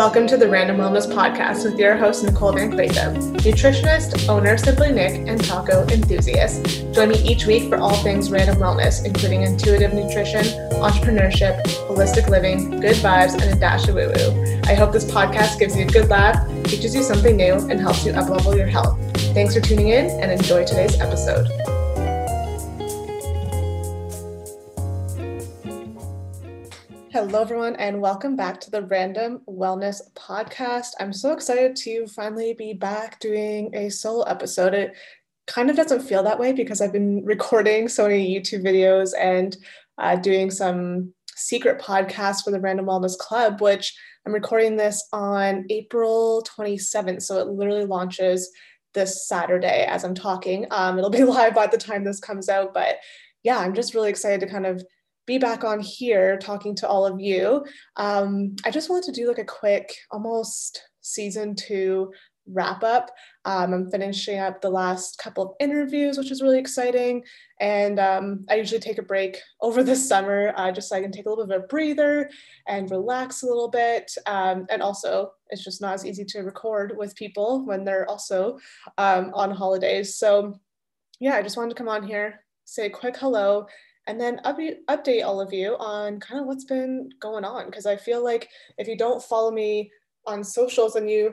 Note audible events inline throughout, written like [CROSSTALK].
Welcome to the Random Wellness Podcast with your host, Nicole VanQuaethem, nutritionist, owner Simply Nic, and taco enthusiast. Join me each week for all things random wellness, including intuitive nutrition, entrepreneurship, holistic living, good vibes, and a dash of woo woo. I hope this podcast gives you a good laugh, teaches you something new, and helps you uplevel your health. Thanks for tuning in and enjoy today's episode. Hello, everyone, and welcome back to the Random Wellness Podcast. I'm so excited to finally be back doing a solo episode. It kind of doesn't feel that way because I've been [LAUGHS] recording so many YouTube videos and uh, doing some secret podcasts for the Random Wellness Club, which I'm recording this on April 27th. So it literally launches this Saturday as I'm talking. Um, it'll be [LAUGHS] live by the time this comes out, but yeah, I'm just really excited to kind of be back on here talking to all of you. Um, I just wanted to do like a quick, almost season two wrap up. Um, I'm finishing up the last couple of interviews, which is really exciting. And um, I usually take a break over the summer uh, just so I can take a little bit of a breather and relax a little bit. Um, and also, it's just not as easy to record with people when they're also um, on holidays. So, yeah, I just wanted to come on here, say a quick hello, and then up, update all of you on kind of what's been going on. Because I feel like if you don't follow me on socials and you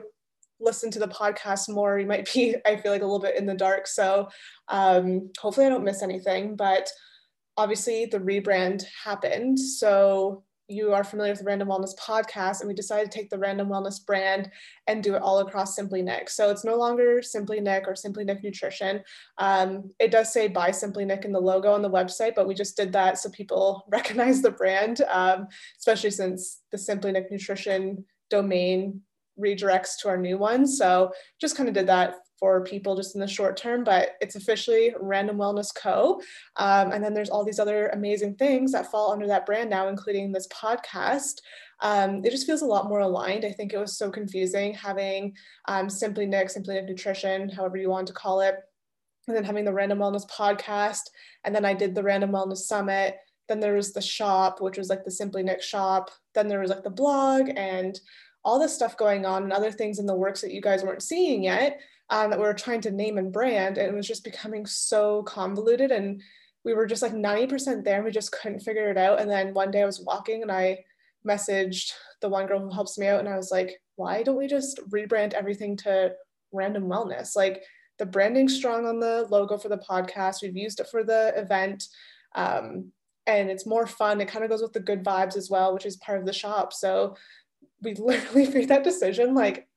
listen to the podcast more, you might [LAUGHS] be, I feel like, a little bit in the dark. So um, hopefully I don't miss anything. But obviously the rebrand happened. So you are familiar with the Random Wellness podcast, and we decided to take the Random Wellness brand and do it all across Simply Nic. So it's no longer Simply Nic or Simply Nic Nutrition. Um, it does say by Simply Nic in the logo on the website, but we just did that so people [LAUGHS] recognize the brand, um, especially since the Simply Nic Nutrition domain redirects to our new one. So just kind of did that for people just in the short term, but it's officially Random Wellness Co. Um, and then there's all these other amazing things that fall under that brand now, including this podcast. Um, it just feels a lot more aligned. I think it was so confusing having um, Simply Nic, Simply Nic Nutrition, however you want to call it, and then having the Random Wellness podcast. And then I did the Random Wellness Summit. Then there was the shop, which was like the Simply Nic shop. Then there was like the blog and all this stuff going on and other things in the works that you guys weren't seeing yet um, that we were trying to name and brand. And it was just becoming so convoluted. And we were just like 90% there and we just couldn't figure it out. And then one day I was walking and I messaged the one girl who helps me out and I was like, why don't we just rebrand everything to random wellness? Like the branding's strong on the logo for the podcast. We've used it for the event. Um, and it's more fun. It kind of goes with the good vibes as well, which is part of the shop. So we [LAUGHS] literally made that decision like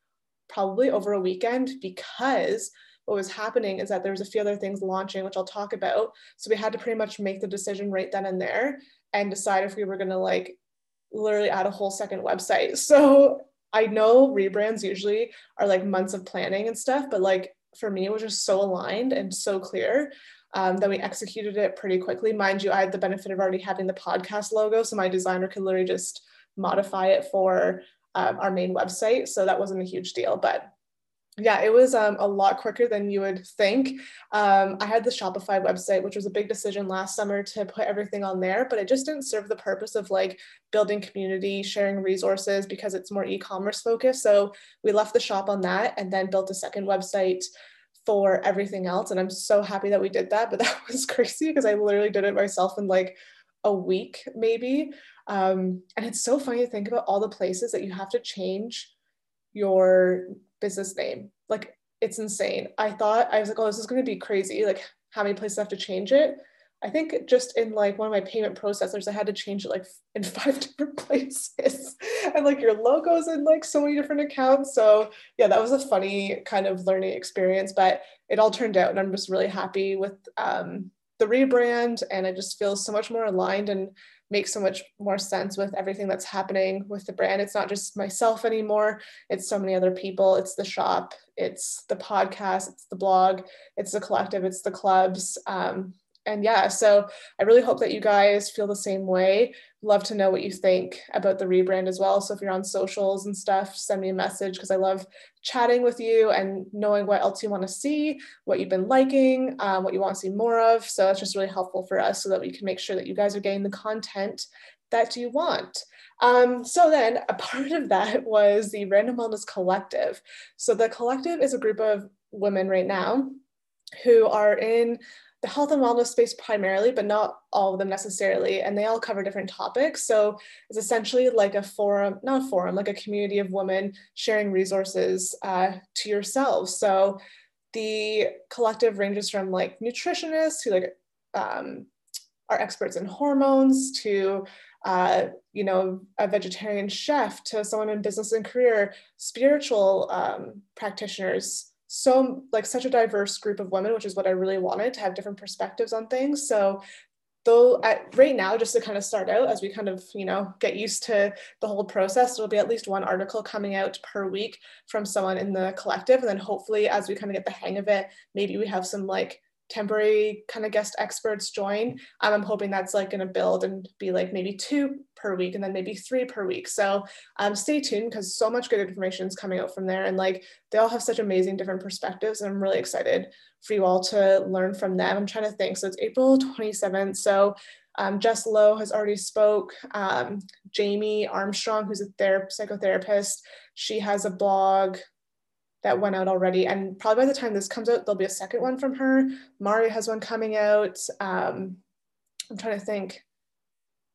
probably over a weekend because what was happening is that there was a few other things launching, which I'll talk about. So we had to pretty much make the decision right then and there and decide if we were going to like literally add a whole second website. So I know rebrands usually are like months of planning and stuff, but like for me, it was just so aligned and so clear um, that we executed it pretty quickly. Mind you, I had the benefit of already having the podcast logo, so my designer could literally just modify it for um, our main website. So that wasn't a huge deal, but yeah, it was um, a lot quicker than you would think. Um, I had the Shopify website, which was a big decision last summer to put everything on there, but it just didn't serve the purpose of like building community, sharing resources because it's more e commerce focused. So we left the shop on that and then built a second website for everything else. And I'm so happy that we did that, but [LAUGHS] that was crazy because I literally did it myself in like a week, maybe. Um, and it's so funny to think about all the places that you have to change your business name. Like it's insane. I thought I was like, oh, this is going to be crazy. Like how many places I have to change it? I think just in like one of my payment processors, I had to change it like [LAUGHS] in five [LAUGHS] different places, [LAUGHS] and like your logos in like so many different accounts. So yeah, that was a funny kind of learning experience, but it all turned out, and I'm just really happy with um, the rebrand, and it just feels so much more aligned and makes so much more sense with everything that's happening with the brand. It's not just myself anymore, it's so many other people. It's the shop, it's the podcast, it's the blog, it's the collective, it's the clubs. Um, and yeah, so I really hope that you guys feel the same way. Love to know what you think about the rebrand as well. So if you're on socials and stuff, send me a message because I love chatting with you and knowing what else you want to see, what you've been liking, um, what you want to see more of. So that's just really helpful for us so that we can make sure that you guys are getting the content that you want. Um, so then a [LAUGHS] part of that was the Random Wellness Collective. So the collective is a group of women right now who are in the health and wellness space primarily, but not all of them necessarily. And they all cover different topics. So it's essentially like a forum, not a forum, like a community of women sharing resources uh, to yourselves. So the collective ranges from like nutritionists who like um, are experts in hormones to uh, you know a vegetarian chef to someone in business and career spiritual um, practitioners so like such a diverse group of women, which is what I really wanted to have different perspectives on things. So though at right now just to kind of start out as we kind of you know get used to the whole process there'll be at least one article coming out per week from someone in the collective and then hopefully as we kind of get the hang of it maybe we have some like temporary kind of guest experts join. Um, I'm hoping that's like going to build and be like maybe two per week and then maybe three per week. So um, stay tuned because so much good information is coming out from there. And like they all have such amazing different perspectives. And I'm really excited for you all to learn from them. I'm trying to think. So it's April 27th. So um, Jess Lowe has already spoke. Um, Jamie Armstrong, who's a ther- psychotherapist, she has a blog that went out already. And probably by the time this comes out, there'll be a second one from her. Mari has one coming out. Um, I'm trying to think.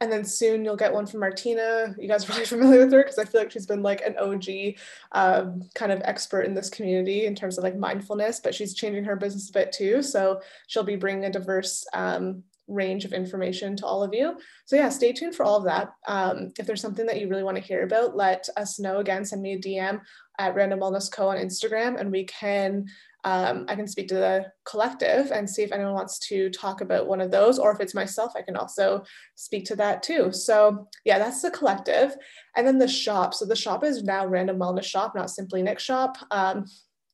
And then soon you'll get one from Martina. You guys are probably [LAUGHS] familiar with her because I feel like she's been like an OG um, kind of expert in this community in terms of like mindfulness, but she's changing her business a bit too. So she'll be bringing a diverse um, range of information to all of you. So yeah, stay tuned for all of that. Um, if there's something that you really want to hear about, let us know again, send me a DM at Random Wellness Co on Instagram and we can, um, I can speak to the collective and see if anyone wants to talk about one of those, or if it's myself, I can also speak to that too. So yeah, that's the collective. And then the shop. So the shop is now Random Wellness Shop, not Simply Nic Shop. Um,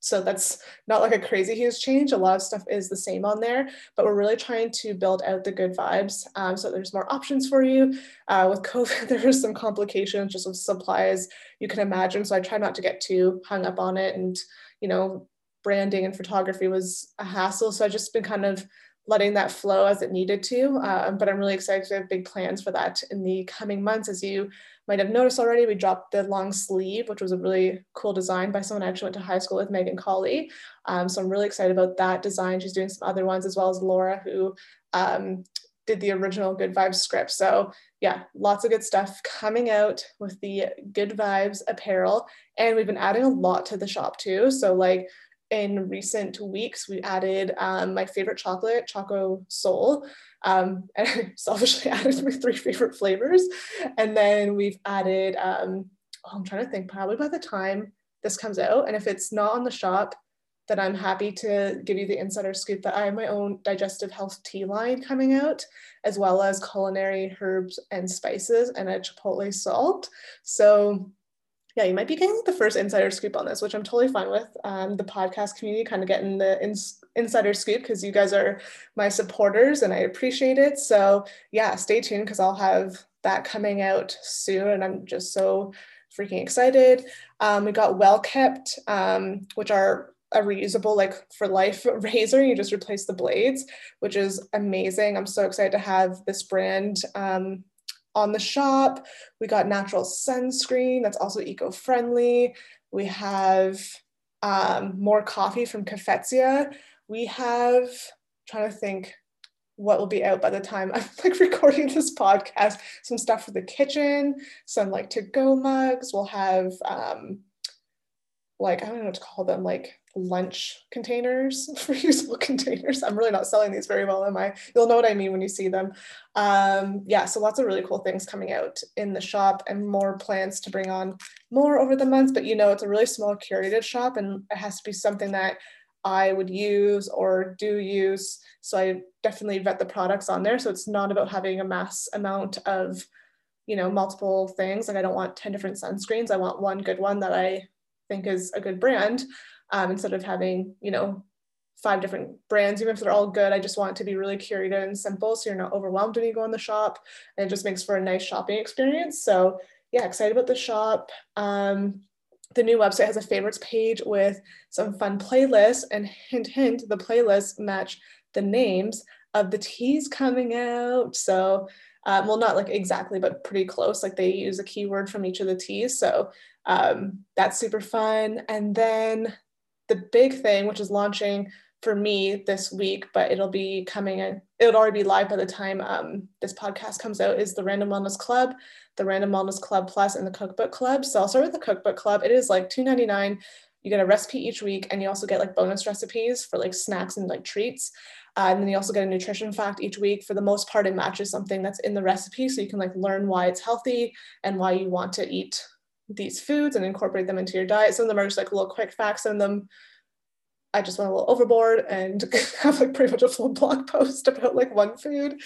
so that's not like a crazy huge change. A lot of stuff is the same on there, but we're really trying to build out the good vibes. Um, so there's more options for you. Uh, with COVID, [LAUGHS] there are some complications just with supplies you can imagine. So I try not to get too hung up on it. And, you know, branding and photography was a hassle. So I've just been kind of letting that flow as it needed to. Uh, but I'm really excited to have big plans for that in the coming months. As you might have noticed already, we dropped the long sleeve, which was a really cool design by someone I actually went to high school with, Megan Colley. Um, so I'm really excited about that design. She's doing some other ones as well as Laura, who um, did the original Good Vibes script. So yeah, lots of good stuff coming out with the Good Vibes apparel. And we've been adding a lot to the shop too. So like in recent weeks, we added um, my favorite chocolate, Choco Soul. Um, [LAUGHS] and I selfishly [LAUGHS] added my three favorite flavors. And then we've added, um, oh, I'm trying to think, probably by the time this comes out, and if it's not on the shop, then I'm happy to give you the insider scoop that I have my own digestive health tea line coming out, as well as culinary herbs and spices and a chipotle salt. So yeah, you might be getting the first insider scoop on this, which I'm totally fine with. Um, the podcast community kind of getting the ins- insider scoop because you guys are my supporters and I appreciate it. So yeah, stay tuned because I'll have that coming out soon, and I'm just so freaking excited. Um, we got Well Kept, um, which are a reusable like for life [LAUGHS] razor you just replace the blades which is amazing i'm so excited to have this brand um, on the shop. We got natural sunscreen that's also eco-friendly. We have um, more coffee from Cafetia. We have, trying to think what will be out by the time I'm [LAUGHS] like recording this podcast, some stuff for the kitchen, some like to-go mugs. We'll have um, like, I don't know what to call them, like lunch containers, [LAUGHS] reusable containers. I'm really not selling these very well, am I? You'll know what I mean when you see them. Um, yeah, so lots of really cool things coming out in the shop and more plans to bring on more over the months. But you know, it's a really small curated shop and it has to be something that I would use or do use. So I definitely vet the products on there. So it's not about having a mass amount of, you know, multiple things. Like I don't want 10 different sunscreens. I want one good one that I think is a good brand um, instead of having, you know, five different brands, even if they're all good. I just want it to be really curated and simple so you're not overwhelmed when you go in the shop. And it just makes for a nice shopping experience. So yeah, excited about the shop. Um, the new website has a favorites page with some fun playlists and hint, hint, the playlists match the names of the teas coming out. So Um, well, not like exactly, but pretty close. Like they use a keyword from each of the teas. So um, that's super fun. And then the big thing, which is launching for me this week, but it'll be coming in, it'll already be live by the time um, this podcast comes out, is the Random Wellness Club, the Random Wellness Club Plus, and the Cookbook Club. So I'll start with the Cookbook Club. It is like $2.99. You get a recipe each week, and you also get like bonus recipes for like snacks and like treats. Uh, and then you also get a nutrition fact each week. For the most part, it matches something that's in the recipe. So you can like learn why it's healthy and why you want to eat these foods and incorporate them into your diet. Some of them are just like little quick facts. Of them I just went a little overboard and [LAUGHS] have like pretty much a full blog post about like one food.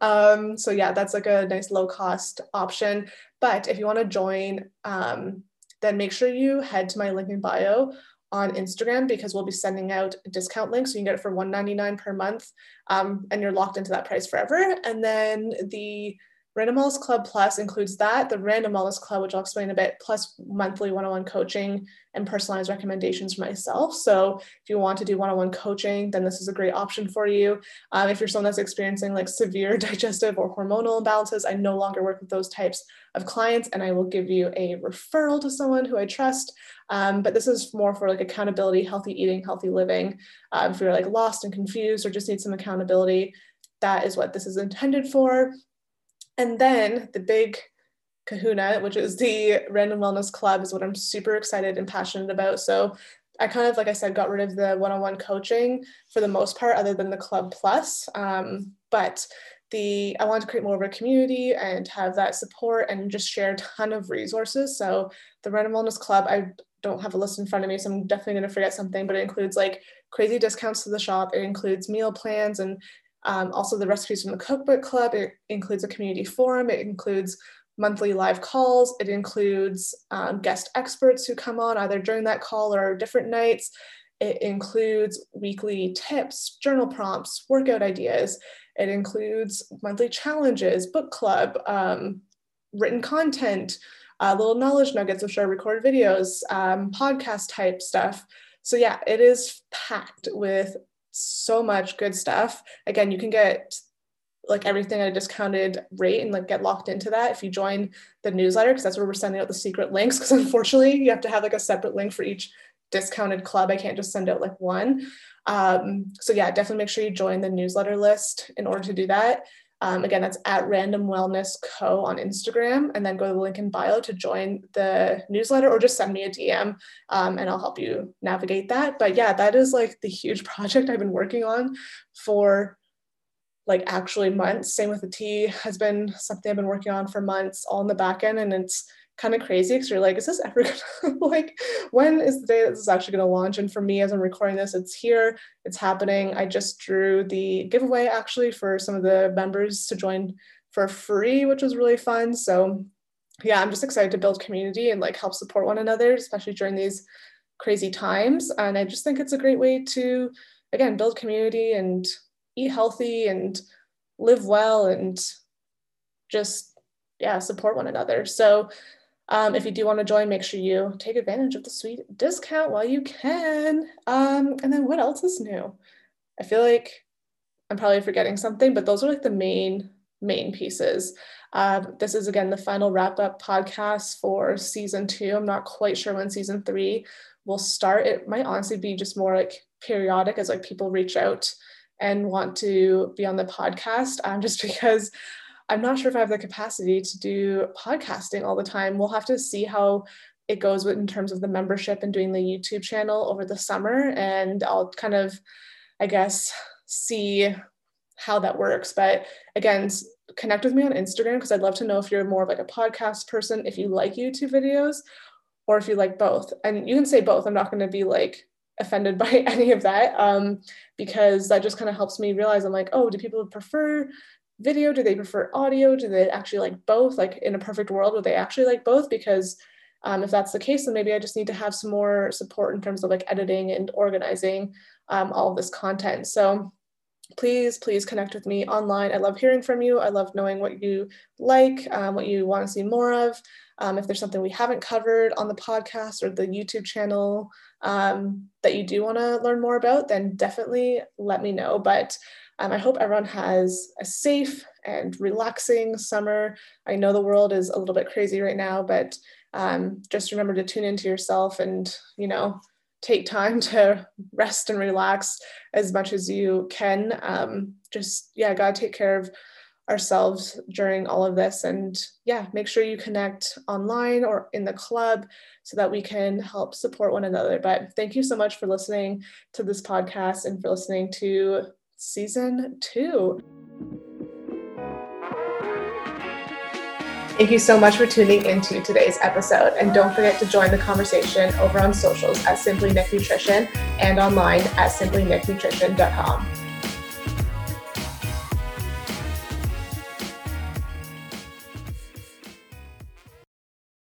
Um, so yeah, that's like a nice low cost option. But if you want to join, um, then make sure you head to my link in bio on Instagram because we'll be sending out a discount link. So you can get it for $1.99 per month um, and you're locked into that price forever. And then the Random Wellness Club Plus includes that, the Random Wellness Club, which I'll explain a bit, plus monthly one on one coaching and personalized recommendations for myself. So if you want to do one on one coaching, then this is a great option for you. Um, if you're someone that's experiencing like severe [LAUGHS] digestive or hormonal imbalances, I no longer work with those types of clients and I will give you a referral to someone who I trust. Um, but this is more for like accountability, healthy eating, healthy living. Uh, if you're like lost and confused or just need some accountability, that is what this is intended for. And then the big kahuna, which is the Random Wellness Club, is what I'm super excited and passionate about. So I kind of, like I said, got rid of the one on one coaching for the most part, other than the Club Plus. Um, but the I want to create more of a community and have that support and just share a ton of resources. So the Random Wellness Club, I don't have a list in front of me, so I'm definitely going to forget something, but it includes like crazy discounts to the shop. It includes meal plans and um, also, the recipes from the Cookbook Club, it includes a community forum, it includes monthly live calls, it includes um, guest experts who come on either during that call or different nights. It includes weekly tips, journal prompts, workout ideas. It includes monthly challenges, book club, um, written content, uh, little knowledge nuggets, which are recorded videos, um, podcast type stuff. So, yeah, it is packed with so much good stuff. Again, you can get like everything at a discounted rate and like get locked into that if you join the newsletter because that's where we're sending out the secret links because [LAUGHS] unfortunately you have to have like a separate link for each discounted club. I can't just send out like one. Um, so yeah definitely make sure you join the newsletter list in order to do that um, again, that's at Random Wellness Co on Instagram, and then go to the link in bio to join the newsletter or just send me a DM um, and I'll help you navigate that. But yeah, that is like the huge [LAUGHS] project I've been working on for like actually months. Same with the tea has been something I've been working on for months, all in the back end, and it's kind of crazy because you're like, is this ever [LAUGHS] gonna like when is the day that this is actually gonna launch? And for me, as I'm recording this, it's here, it's happening. I just drew the giveaway actually for some of the members to join for free, which was really fun. So yeah, I'm just excited to build community and like help support one another, especially during these crazy times. And I just think it's a great way to again build community and eat healthy and live well and just yeah support one another so um, if you do want to join, make sure you take advantage of the sweet discount while you can. Um, and then what else is new? I feel like I'm probably forgetting something, but those are like the main main pieces. Um, this is again the final wrap up podcast for season two. I'm not quite sure when season three will start. It might honestly be just more like periodic as like people reach out and want to be on the podcast um, [LAUGHS] just because I'm not sure if I have the capacity to do podcasting all the time. We'll have to see how it goes in terms of the membership and doing the YouTube channel over the summer. And I'll kind of, I guess, see how that works. But again, connect with me on Instagram because I'd love to know if you're more of like a podcast person, if you like YouTube videos, or if you like both. And you can say both. I'm not going to be like offended [LAUGHS] by any of that um, because that just kind of helps me realize I'm like, oh, do people prefer video? Do they prefer audio? Do they actually like both? Like in a perfect world, would they actually like both? Because um, if that's the case, then maybe I just need to have some more support in terms of like editing and organizing um, all of this content. So please, please connect with me online. I love hearing from you. I love knowing what you like, um, what you want to see more of. Um, if there's something we haven't covered on the podcast or the YouTube channel um, that you do want to learn more about, then definitely let me know. But um, I hope everyone has a safe and relaxing summer. I know the world is a little bit crazy right now, but um, just remember to tune into yourself and, you know, take time to rest and relax as much as you can. Um, just, yeah, got to take care of ourselves during all of this. And yeah, make sure you connect online or in the club so that we can help support one another. But thank you so much for listening to this podcast and for listening to season two. Thank you so much for tuning into today's episode. And don't forget to join the conversation over on socials at Simply Nic Nutrition and online at simplynicnutrition.com.